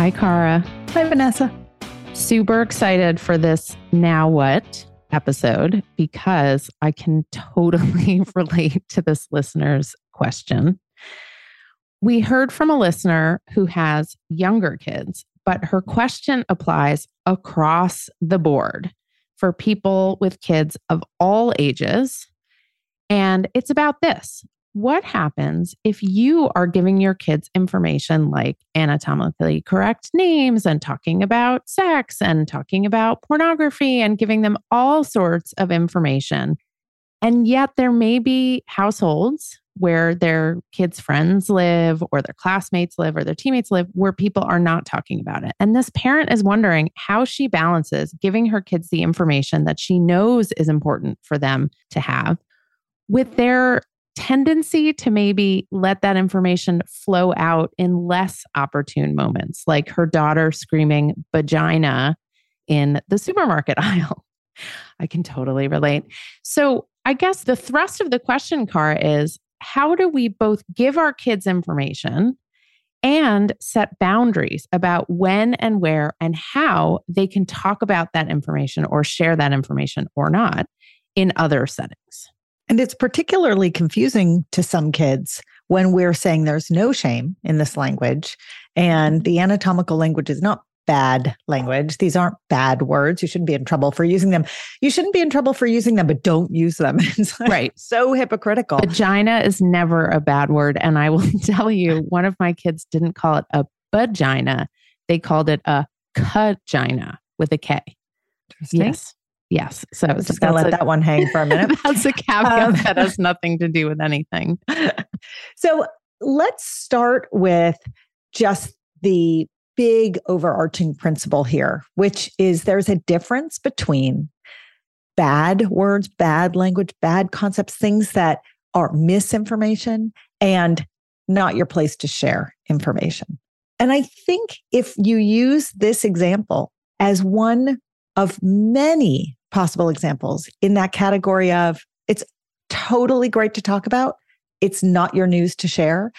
Hi, Cara. Hi, Vanessa. Super excited for this Now What episode because I can totally relate to this listener's question. We heard from a listener who has younger kids, but her question applies across the board for people with kids of all ages. And it's about this what happens if you are giving your kids information like anatomically correct names and talking about sex and talking about pornography and giving them all sorts of information? And yet, there may be households where their kids' friends live, or their classmates live, or their teammates live, where people are not talking about it. And this parent is wondering how she balances giving her kids the information that she knows is important for them to have with their tendency to maybe let that information flow out in less opportune moments, like her daughter screaming vagina in the supermarket aisle. I can totally relate. So, I guess the thrust of the question, Cara, is how do we both give our kids information and set boundaries about when and where and how they can talk about that information or share that information or not in other settings? And it's particularly confusing to some kids when we're saying there's no shame in this language. And mm-hmm. the anatomical language is not bad language. These aren't bad words. You shouldn't be in trouble for using them. You shouldn't be in trouble for using them, but don't use them. It's like right. So hypocritical. Vagina is never a bad word. And I will tell you, one of my kids didn't call it a vagina. They called it a cagina with a K. Yes. Yes. So I was just going to let a, that one hang for a minute. that's a caveat um, that has nothing to do with anything. So let's start with just the big overarching principle here, which is there's a difference between bad words, bad language, bad concepts, things that are misinformation and not your place to share information. And I think if you use this example as one of many possible examples in that category of it's totally great to talk about. It's not your news to share.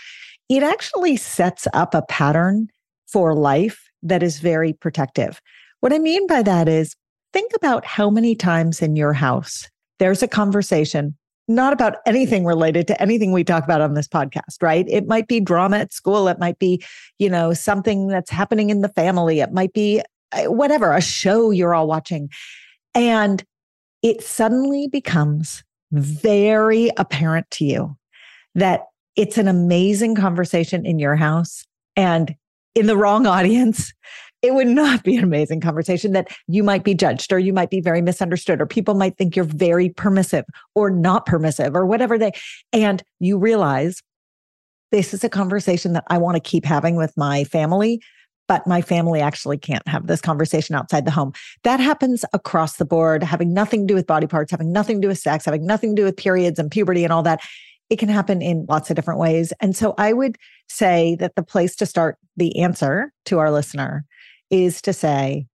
It actually sets up a pattern for life that is very protective. What I mean by that is think about how many times in your house there's a conversation not about anything related to anything we talk about on this podcast, right? It might be drama at school. It might be, you know, something that's happening in the family. It might be uh, whatever, a show you're all watching. And it suddenly becomes very apparent to you that it's an amazing conversation in your house and in the wrong audience it would not be an amazing conversation that you might be judged or you might be very misunderstood or people might think you're very permissive or not permissive or whatever they and you realize this is a conversation that I want to keep having with my family but my family actually can't have this conversation outside the home. That happens across the board, having nothing to do with body parts, having nothing to do with sex, having nothing to do with periods and puberty and all that. It can happen in lots of different ways. And so I would say that the place to start the answer to our listener is to say,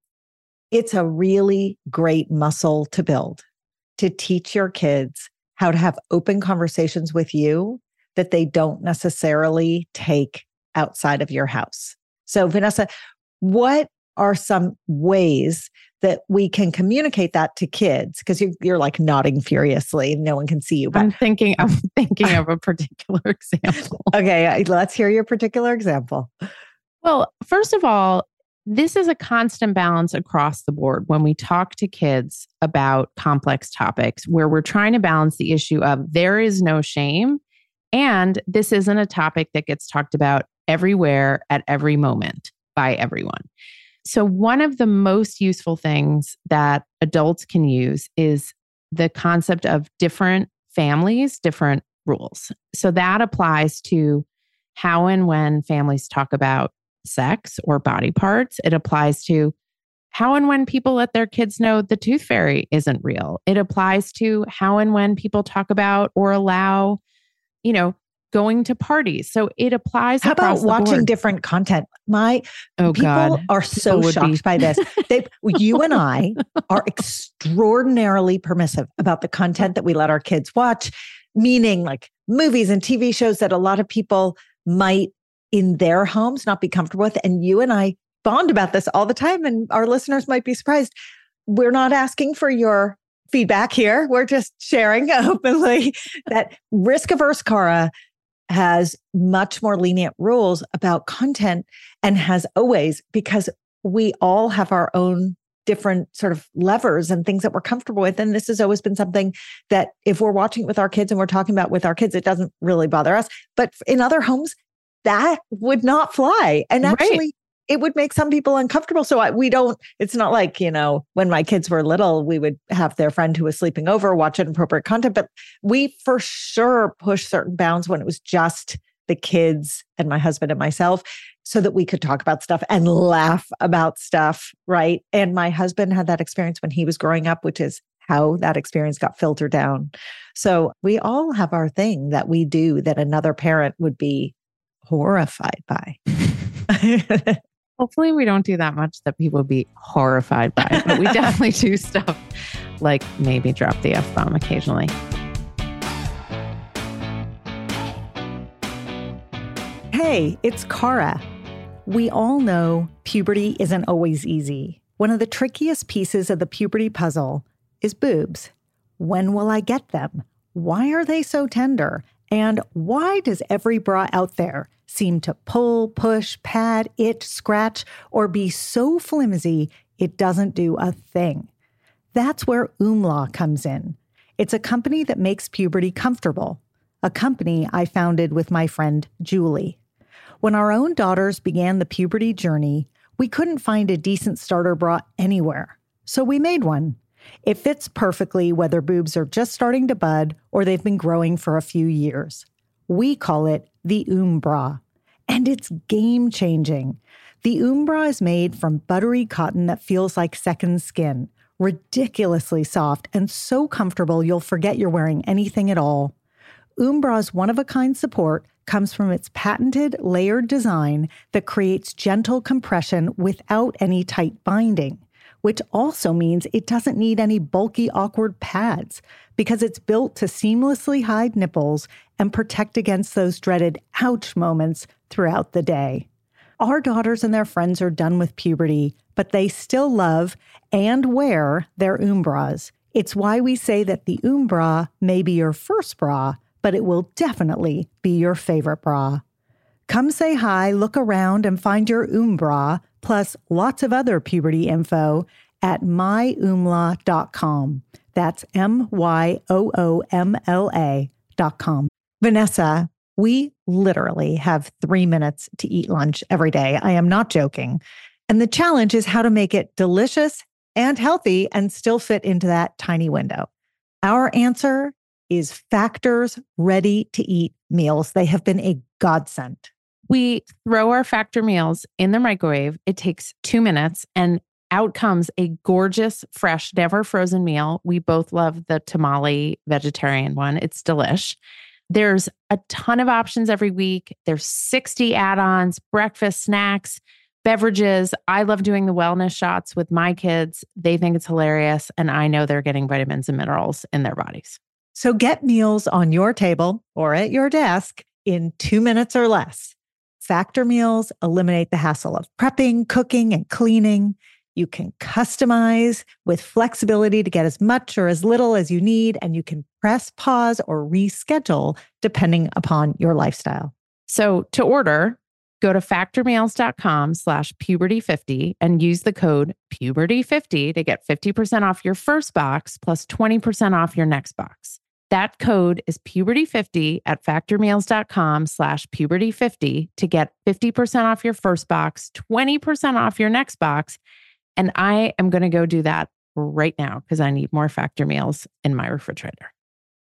it's a really great muscle to build to teach your kids how to have open conversations with you that they don't necessarily take outside of your house. So, Vanessa, what are some ways that we can communicate that to kids? Because you're, you're like nodding furiously, no one can see you. But I'm thinking, I'm thinking of a particular example. okay, let's hear your particular example. Well, first of all, this is a constant balance across the board when we talk to kids about complex topics where we're trying to balance the issue of there is no shame and this isn't a topic that gets talked about everywhere at every moment by everyone. So, one of the most useful things that adults can use is the concept of different families, different rules. So, that applies to how and when families talk about sex or body parts. It applies to how and when people let their kids know the tooth fairy isn't real. It applies to how and when people talk about or allow, you know, going to parties. So it applies. How about watching board. different content? My oh, people God. are so shocked by this. They, you and I are extraordinarily permissive about the content that we let our kids watch, meaning like movies and TV shows that a lot of people might in their homes not be comfortable with. And you and I bond about this all the time, and our listeners might be surprised. We're not asking for your feedback here. We're just sharing openly that risk averse Cara has much more lenient rules about content and has always because we all have our own different sort of levers and things that we're comfortable with. And this has always been something that if we're watching it with our kids and we're talking about with our kids, it doesn't really bother us. But in other homes, that would not fly. And actually, right. It would make some people uncomfortable. So I, we don't, it's not like, you know, when my kids were little, we would have their friend who was sleeping over watch inappropriate content. But we for sure push certain bounds when it was just the kids and my husband and myself so that we could talk about stuff and laugh about stuff. Right. And my husband had that experience when he was growing up, which is how that experience got filtered down. So we all have our thing that we do that another parent would be horrified by. Hopefully, we don't do that much that people would be horrified by, but we definitely do stuff like maybe drop the F bomb occasionally. Hey, it's Cara. We all know puberty isn't always easy. One of the trickiest pieces of the puberty puzzle is boobs. When will I get them? Why are they so tender? And why does every bra out there seem to pull, push, pad, itch, scratch, or be so flimsy it doesn't do a thing? That's where Oomla comes in. It's a company that makes puberty comfortable, a company I founded with my friend Julie. When our own daughters began the puberty journey, we couldn't find a decent starter bra anywhere, so we made one. It fits perfectly whether boobs are just starting to bud or they've been growing for a few years. We call it the Oombra, and it's game changing. The Oombra is made from buttery cotton that feels like second skin, ridiculously soft and so comfortable you'll forget you're wearing anything at all. Oombra's one of a kind support comes from its patented layered design that creates gentle compression without any tight binding which also means it doesn't need any bulky, awkward pads because it's built to seamlessly hide nipples and protect against those dreaded ouch moments throughout the day. Our daughters and their friends are done with puberty, but they still love and wear their Oombras. It's why we say that the Oombra may be your first bra, but it will definitely be your favorite bra. Come say hi, look around, and find your Oombra, plus lots of other puberty info at myoomla.com. That's M Y O O M L A.com. Vanessa, we literally have three minutes to eat lunch every day. I am not joking. And the challenge is how to make it delicious and healthy and still fit into that tiny window. Our answer is Factor's ready to eat meals. They have been a godsend. We throw our Factor meals in the microwave. It takes two minutes and out comes a gorgeous, fresh, never frozen meal. We both love the tamale vegetarian one. It's delish. There's a ton of options every week. There's 60 add ons, breakfast, snacks, beverages. I love doing the wellness shots with my kids. They think it's hilarious. And I know they're getting vitamins and minerals in their bodies. So get meals on your table or at your desk in two minutes or less. Factor meals eliminate the hassle of prepping, cooking, and cleaning. You can customize with flexibility to get as much or as little as you need, and you can press pause or reschedule depending upon your lifestyle. So to order, go to factormeals.com slash puberty50 and use the code puberty50 to get 50% off your first box plus 20% off your next box. That code is puberty50 at factormeals.com slash puberty50 to get 50% off your first box, 20% off your next box, and I am going to go do that right now because I need more factor meals in my refrigerator.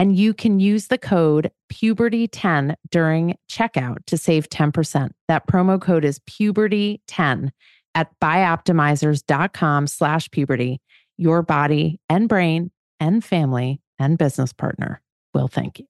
And you can use the code puberty10 during checkout to save 10%. That promo code is puberty10 at bioptimizers.com slash puberty. Your body and brain and family and business partner will thank you.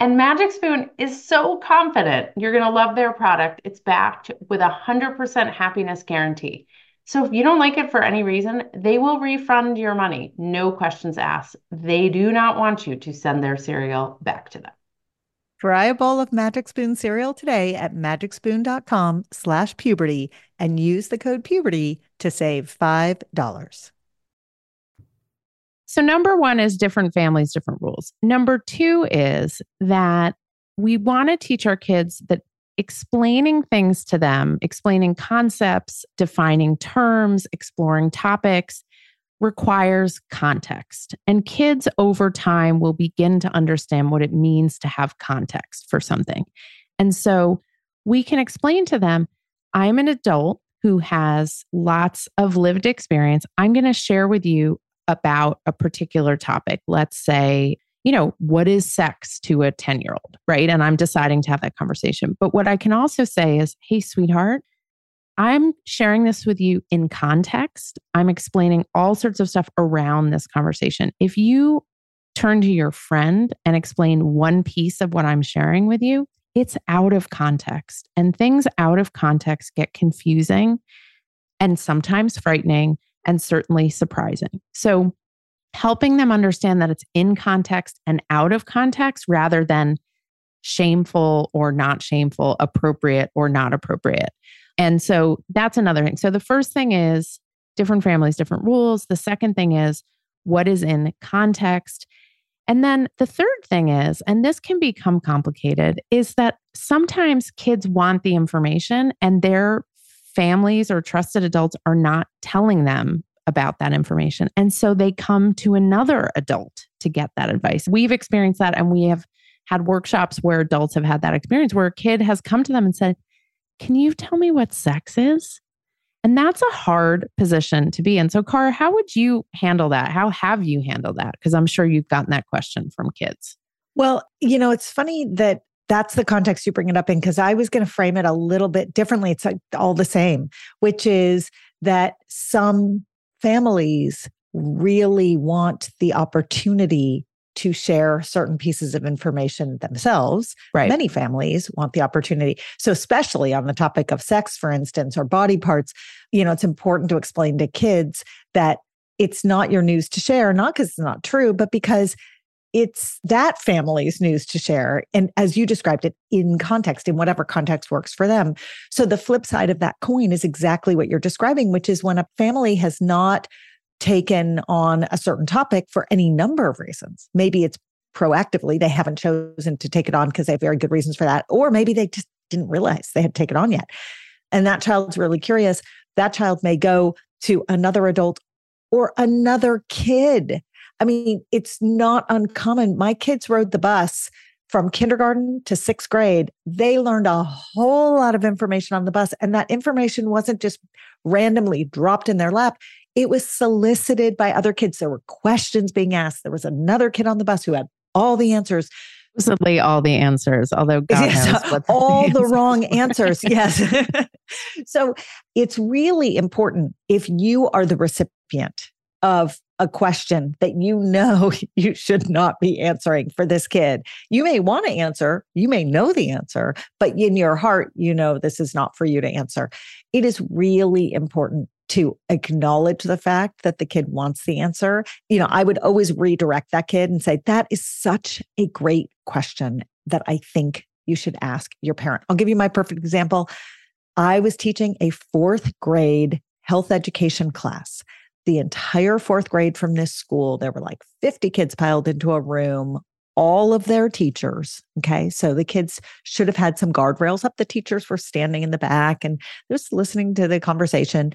And Magic Spoon is so confident you're going to love their product. It's backed with a 100% happiness guarantee. So if you don't like it for any reason, they will refund your money. No questions asked. They do not want you to send their cereal back to them. Try a bowl of Magic Spoon cereal today at magicspoon.com slash puberty and use the code puberty to save $5. So, number one is different families, different rules. Number two is that we want to teach our kids that explaining things to them, explaining concepts, defining terms, exploring topics requires context. And kids over time will begin to understand what it means to have context for something. And so we can explain to them I'm an adult who has lots of lived experience. I'm going to share with you about a particular topic. Let's say, you know, what is sex to a 10 year old, right? And I'm deciding to have that conversation. But what I can also say is, hey, sweetheart, I'm sharing this with you in context. I'm explaining all sorts of stuff around this conversation. If you turn to your friend and explain one piece of what I'm sharing with you, it's out of context. And things out of context get confusing and sometimes frightening and certainly surprising. So, helping them understand that it's in context and out of context rather than shameful or not shameful, appropriate or not appropriate. And so that's another thing. So the first thing is different families, different rules. The second thing is what is in context. And then the third thing is, and this can become complicated, is that sometimes kids want the information and their families or trusted adults are not telling them about that information. And so they come to another adult to get that advice. We've experienced that and we have had workshops where adults have had that experience where a kid has come to them and said, Can you tell me what sex is? And that's a hard position to be in. So, Cara, how would you handle that? How have you handled that? Because I'm sure you've gotten that question from kids. Well, you know, it's funny that that's the context you bring it up in because I was going to frame it a little bit differently. It's like all the same, which is that some families really want the opportunity to share certain pieces of information themselves. Right. Many families want the opportunity. So, especially on the topic of sex, for instance, or body parts, you know, it's important to explain to kids that it's not your news to share, not because it's not true, but because it's that family's news to share. And as you described it, in context, in whatever context works for them. So, the flip side of that coin is exactly what you're describing, which is when a family has not taken on a certain topic for any number of reasons. Maybe it's proactively, they haven't chosen to take it on because they have very good reasons for that. Or maybe they just didn't realize they had taken on yet. And that child's really curious. That child may go to another adult or another kid. I mean, it's not uncommon. My kids rode the bus from kindergarten to sixth grade, they learned a whole lot of information on the bus. And that information wasn't just randomly dropped in their lap, it was solicited by other kids. There were questions being asked. There was another kid on the bus who had all the answers. Supposedly all the answers, although God yes, knows what all the, the wrong answers. yes. so it's really important if you are the recipient of a question that you know you should not be answering for this kid. You may want to answer, you may know the answer, but in your heart, you know this is not for you to answer. It is really important to acknowledge the fact that the kid wants the answer. You know, I would always redirect that kid and say, That is such a great question that I think you should ask your parent. I'll give you my perfect example. I was teaching a fourth grade health education class. The entire fourth grade from this school, there were like 50 kids piled into a room, all of their teachers. Okay. So the kids should have had some guardrails up. The teachers were standing in the back and just listening to the conversation.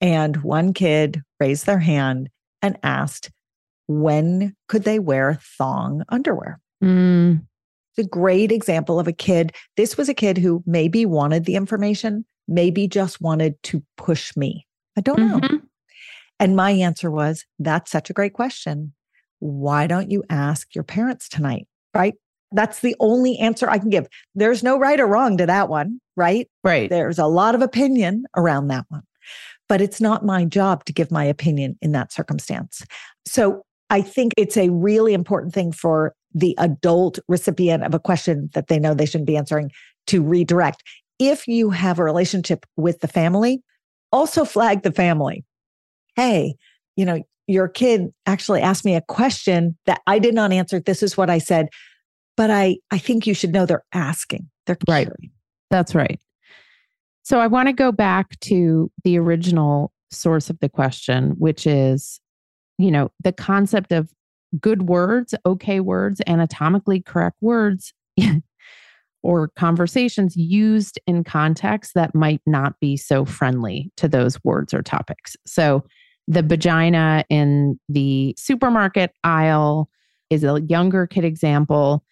And one kid raised their hand and asked, when could they wear thong underwear? Mm. It's a great example of a kid. This was a kid who maybe wanted the information, maybe just wanted to push me. I don't know. And my answer was, that's such a great question. Why don't you ask your parents tonight? Right? That's the only answer I can give. There's no right or wrong to that one, right? Right. There's a lot of opinion around that one but it's not my job to give my opinion in that circumstance. So I think it's a really important thing for the adult recipient of a question that they know they shouldn't be answering to redirect. If you have a relationship with the family, also flag the family. Hey, you know, your kid actually asked me a question that I did not answer. This is what I said, but I I think you should know they're asking. They're right. That's right. So I want to go back to the original source of the question, which is, you know, the concept of good words, okay words, anatomically correct words or conversations used in contexts that might not be so friendly to those words or topics. So, the vagina in the supermarket aisle is a younger kid example.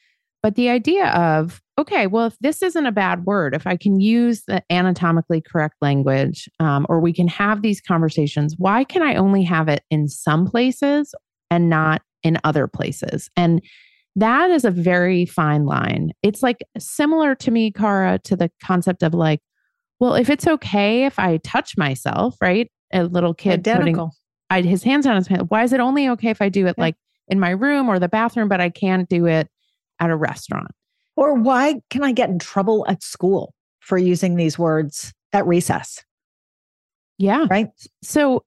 But the idea of, okay, well, if this isn't a bad word, if I can use the anatomically correct language, um, or we can have these conversations, why can I only have it in some places and not in other places? And that is a very fine line. It's like similar to me, Cara, to the concept of like, well, if it's okay if I touch myself, right? A little kid Identical. putting I, his hands on his head. Why is it only okay if I do it Yeah. like in my room or the bathroom, but I can't do it at a restaurant? Or why can I get in trouble at school for using these words at recess? Yeah. Right. So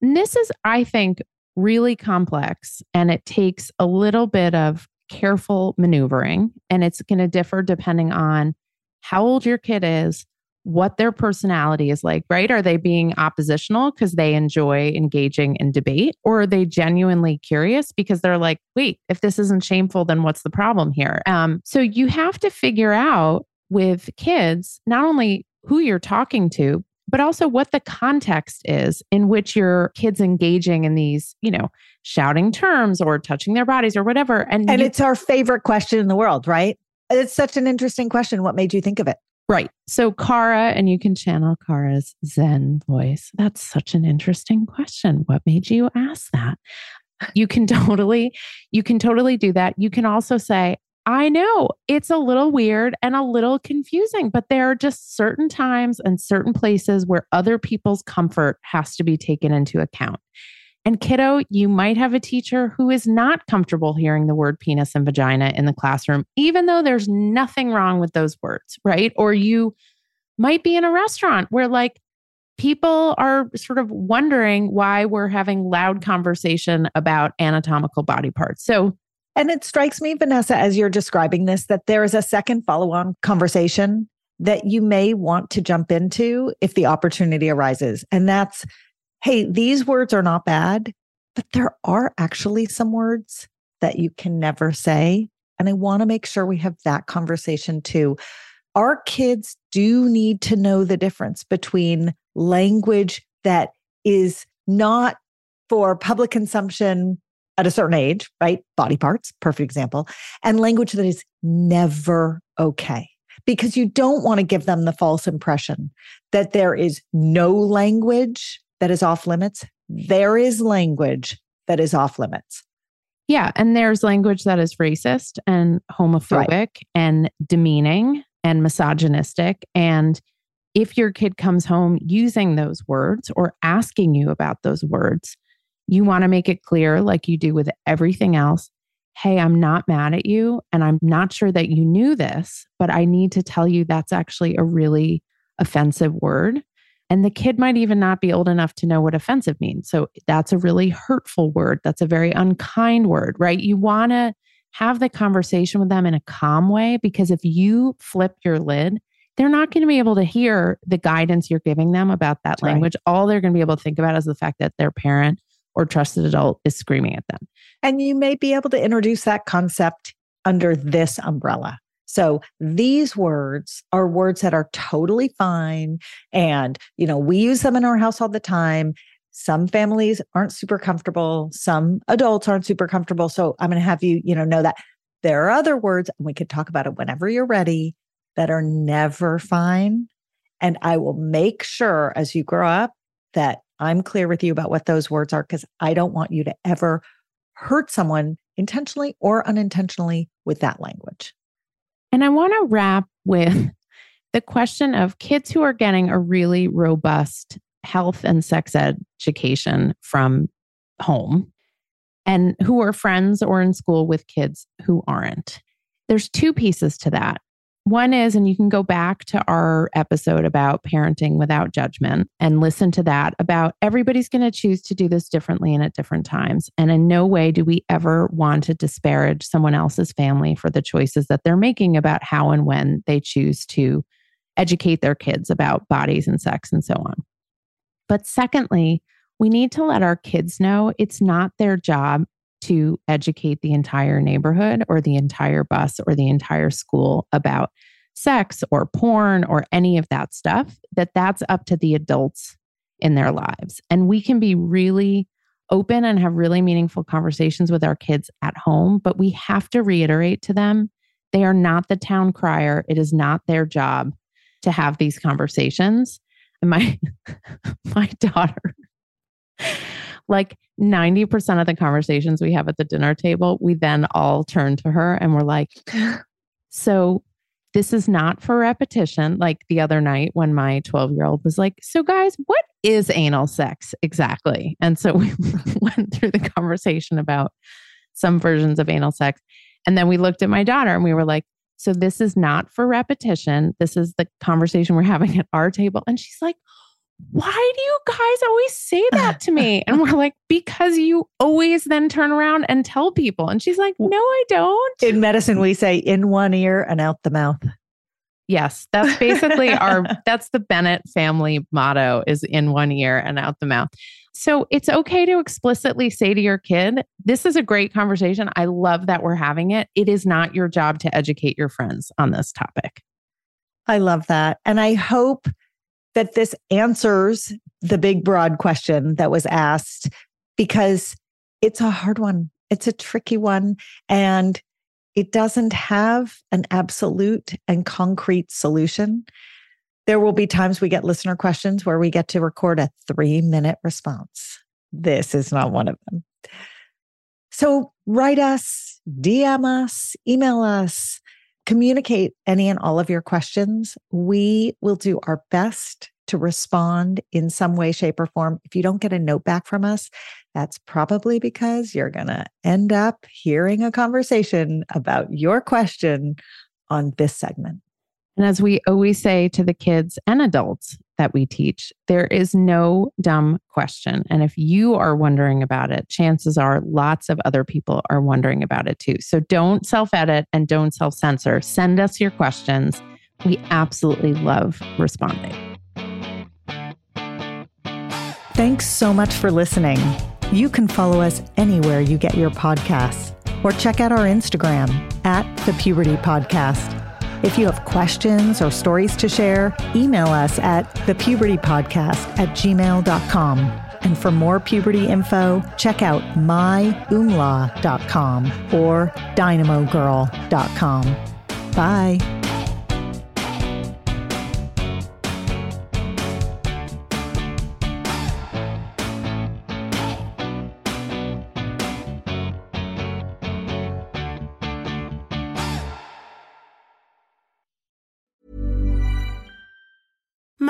this is, I think, really complex and it takes a little bit of careful maneuvering and it's going to differ depending on how old your kid is, what their personality is like, right? Are they being oppositional because they enjoy engaging in debate or are they genuinely curious because they're like, wait, if this isn't shameful, then what's the problem here? Um, so you have to figure out with kids not only who you're talking to, but also what the context is in which your kids engaging in these, you know, shouting terms or touching their bodies or whatever. And, And you- it's our favorite question in the world, right? It's such an interesting question. What made you think of it? Right. So Cara, and you can channel Cara's Zen voice. That's such an interesting question. What made you ask that? You can totally, you can totally do that. You can also say, I know it's a little weird and a little confusing, but there are just certain times and certain places where other people's comfort has to be taken into account. And kiddo, you might have a teacher who is not comfortable hearing the word penis and vagina in the classroom, even though there's nothing wrong with those words, right? Or you might be in a restaurant where, like, people are sort of wondering why we're having loud conversation about anatomical body parts. So, And it strikes me, Vanessa, as you're describing this, that there is a second follow on conversation that you may want to jump into if the opportunity arises. And that's, hey, these words are not bad, but there are actually some words that you can never say. And I want to make sure we have that conversation too. Our kids do need to know the difference between language that is not for public consumption at a certain age, right? Body parts, perfect example, and language that is never okay. Because you don't want to give them the false impression that there is no language that is off limits. There is language that is off limits. yeah, and there's language that is racist and homophobic and demeaning and misogynistic. And if your kid comes home using those words or asking you about those words, you want to make it clear, like you do with everything else. Hey, I'm not mad at you. And I'm not sure that you knew this, but I need to tell you that's actually a really offensive word. And the kid might even not be old enough to know what offensive means. So that's a really hurtful word. That's a very unkind word, right? You want to have the conversation with them in a calm way because if you flip your lid, they're not going to be able to hear the guidance you're giving them about that That's right. language. All they're going to be able to think about is the fact that their parent or trusted adult is screaming at them. And you may be able to introduce that concept under this umbrella. So these words are words that are totally fine. And, you know, we use them in our house all the time. Some families aren't super comfortable. Some adults aren't super comfortable. So I'm going to have you, you know, know that there are other words, and we could talk about it whenever you're ready, that are never fine. And I will make sure as you grow up that I'm clear with you about what those words are because I don't want you to ever hurt someone intentionally or unintentionally with that language. And I want to wrap with the question of kids who are getting a really robust health and sex education from home and who are friends or in school with kids who aren't. There's two pieces to that. One is, and you can go back to our episode about parenting without judgment and listen to that about everybody's going to choose to do this differently and at different times. And in no way do we ever want to disparage someone else's family for the choices that they're making about how and when they choose to educate their kids about bodies and sex and so on. But secondly, we need to let our kids know it's not their job to educate the entire neighborhood or the entire bus or the entire school about sex or porn or any of that stuff, that that's up to the adults in their lives. And we can be really open and have really meaningful conversations with our kids at home, but we have to reiterate to them they are not the town crier. It is not their job to have these conversations. And my my daughter like 90% of the conversations we have at the dinner table, we then all turn to her and we're like, so this is not for repetition. Like the other night when my 12 year old was like, So, guys, what is anal sex exactly? And so we went through the conversation about some versions of anal sex. And then we looked at my daughter and we were like, So, this is not for repetition. This is the conversation we're having at our table. And she's like, why do you guys always say that to me? And we're like, because you always then turn around and tell people. And she's like, no, I don't. In medicine, we say in one ear and out the mouth. Yes, that's basically our that's the Bennett family motto is in one ear and out the mouth. So it's okay to explicitly say to your kid, this is a great conversation. I love that we're having it. It is not your job to educate your friends on this topic. I love that. And I hope that this answers the big, broad question that was asked because it's a hard one. It's a tricky one. And it doesn't have an absolute and concrete solution. There will be times we get listener questions where we get to record a three minute response. This is not one of them. So write us, DM us, email us, communicate any and all of your questions. We will do our best to respond in some way, shape, or form. If you don't get a note back from us, that's probably because you're going to end up hearing a conversation about your question on this segment. And as we always say to the kids and adults that we teach, there is no dumb question. And if you are wondering about it, chances are lots of other people are wondering about it too. So don't self edit and don't self censor. Send us your questions. We absolutely love responding. Thanks so much for listening. You can follow us anywhere you get your podcasts or check out our Instagram at the Puberty Podcast. If you have questions or stories to share, email us at thepubertypodcast at gmail.com. And for more puberty info, check out myoomla.com or dynamogirl.com. Bye.